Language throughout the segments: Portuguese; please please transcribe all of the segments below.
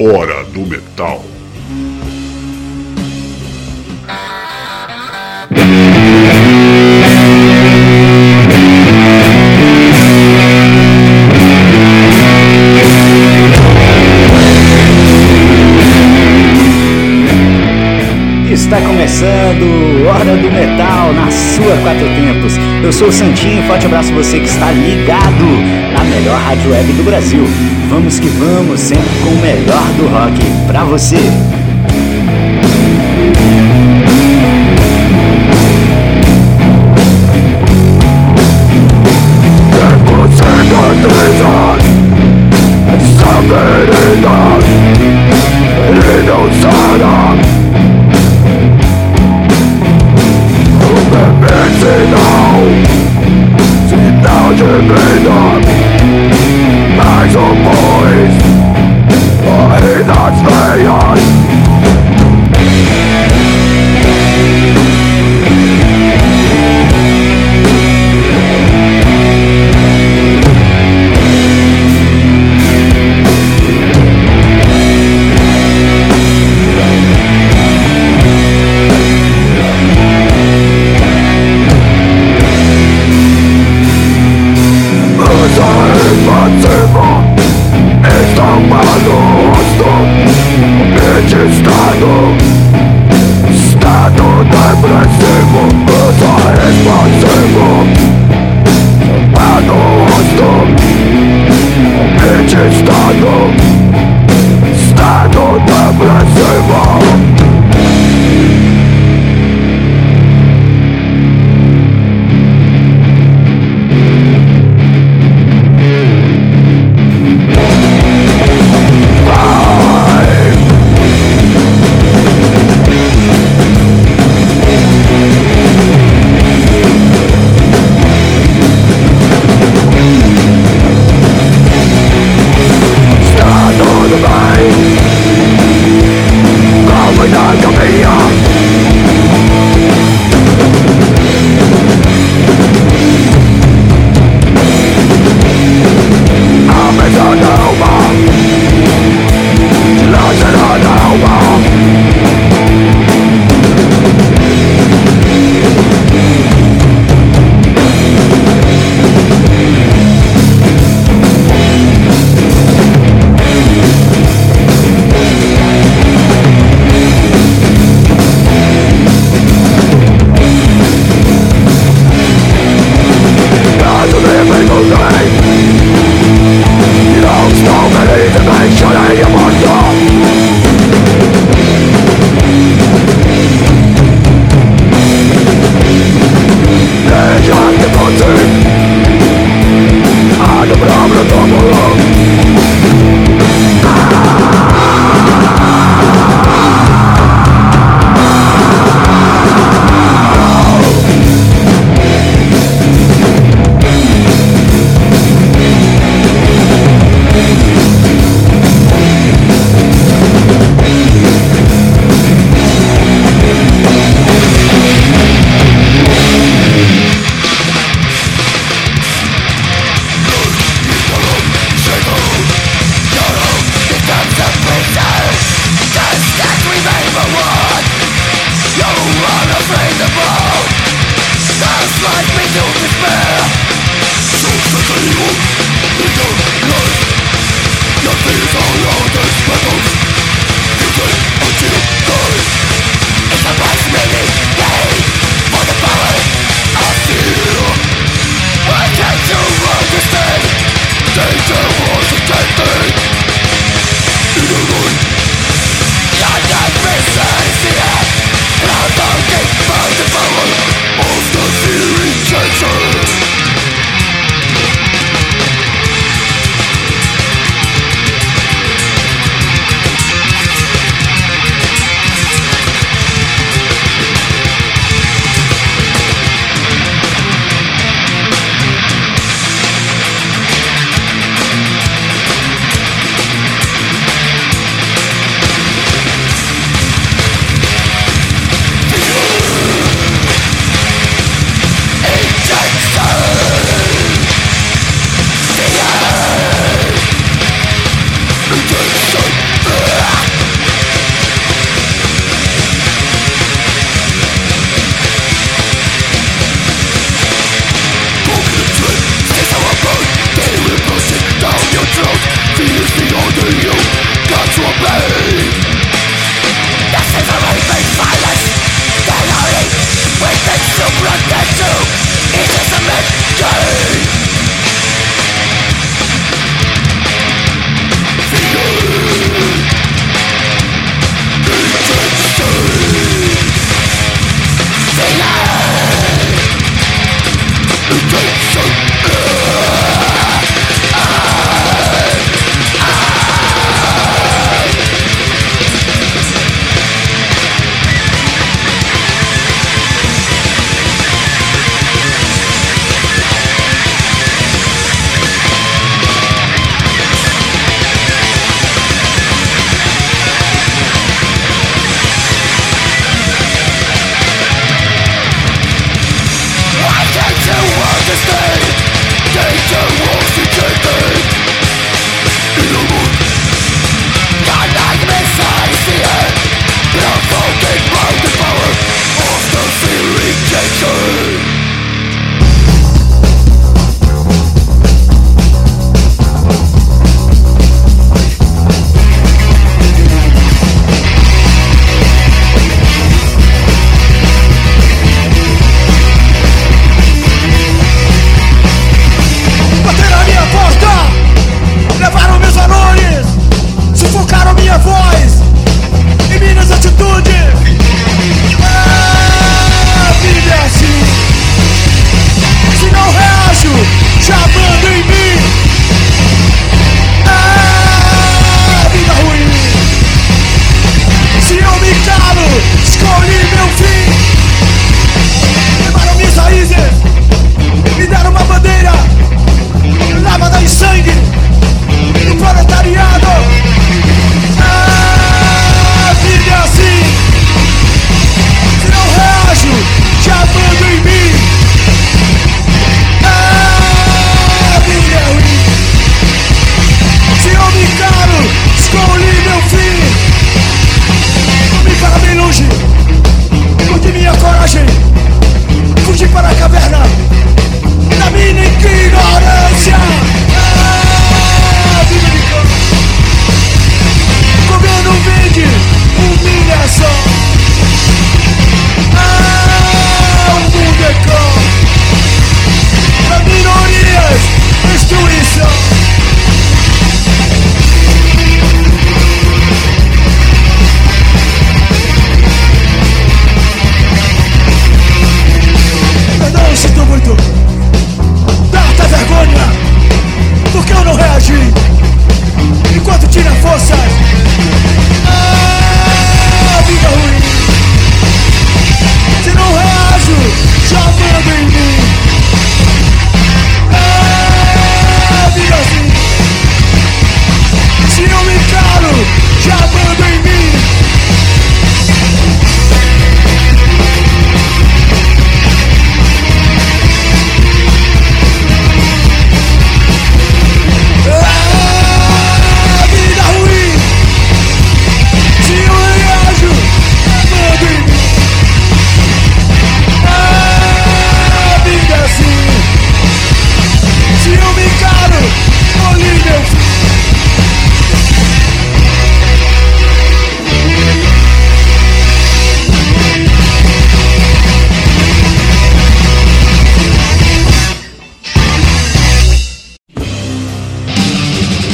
Hora do Metal. Começando Hora do Metal na sua Quatro Tempos. Eu sou o Santinho, forte abraço você que está ligado na melhor rádio web do Brasil. Vamos que vamos, sempre com o melhor do rock pra você.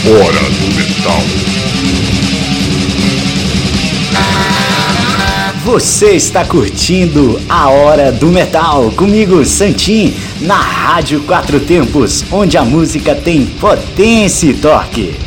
Hora do Metal. Você está curtindo a Hora do Metal comigo, Santim, na Rádio Quatro Tempos, onde a música tem potência e torque.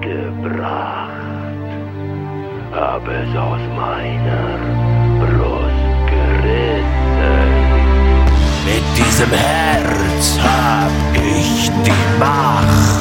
gebracht, hab es aus meiner Brust gerissen. Mit diesem Herz hab ich die Macht.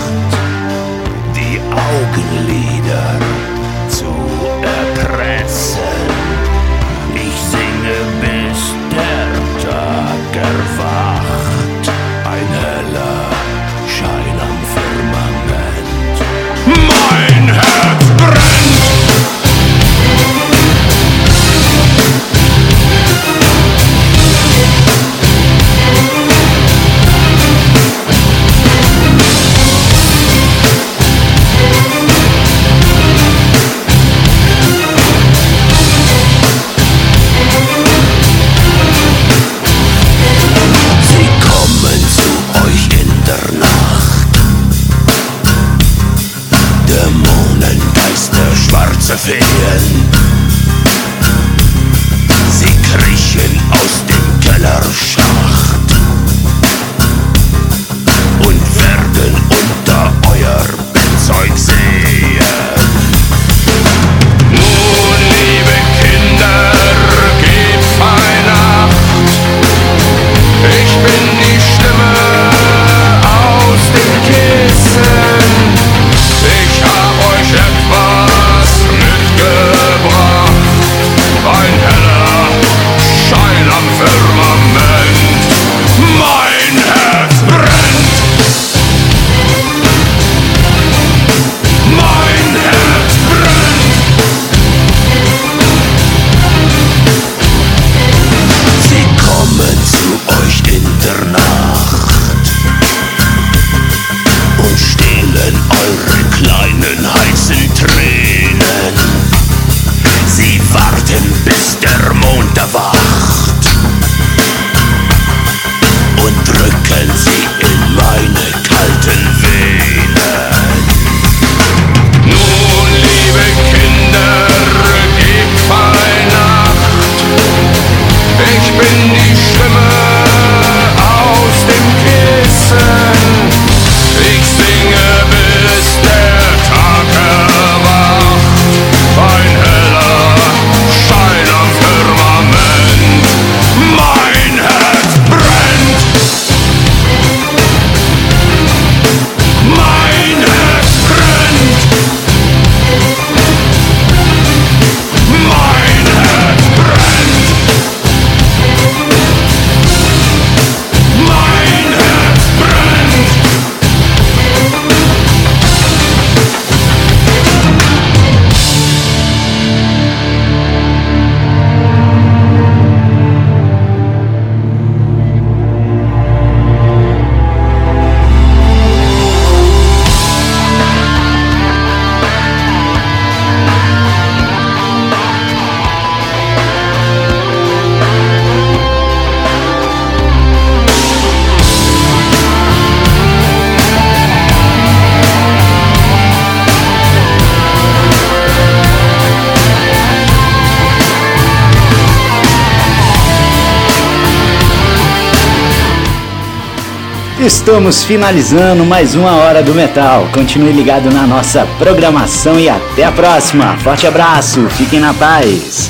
Estamos finalizando mais uma hora do metal. Continue ligado na nossa programação e até a próxima. Forte abraço, fiquem na paz.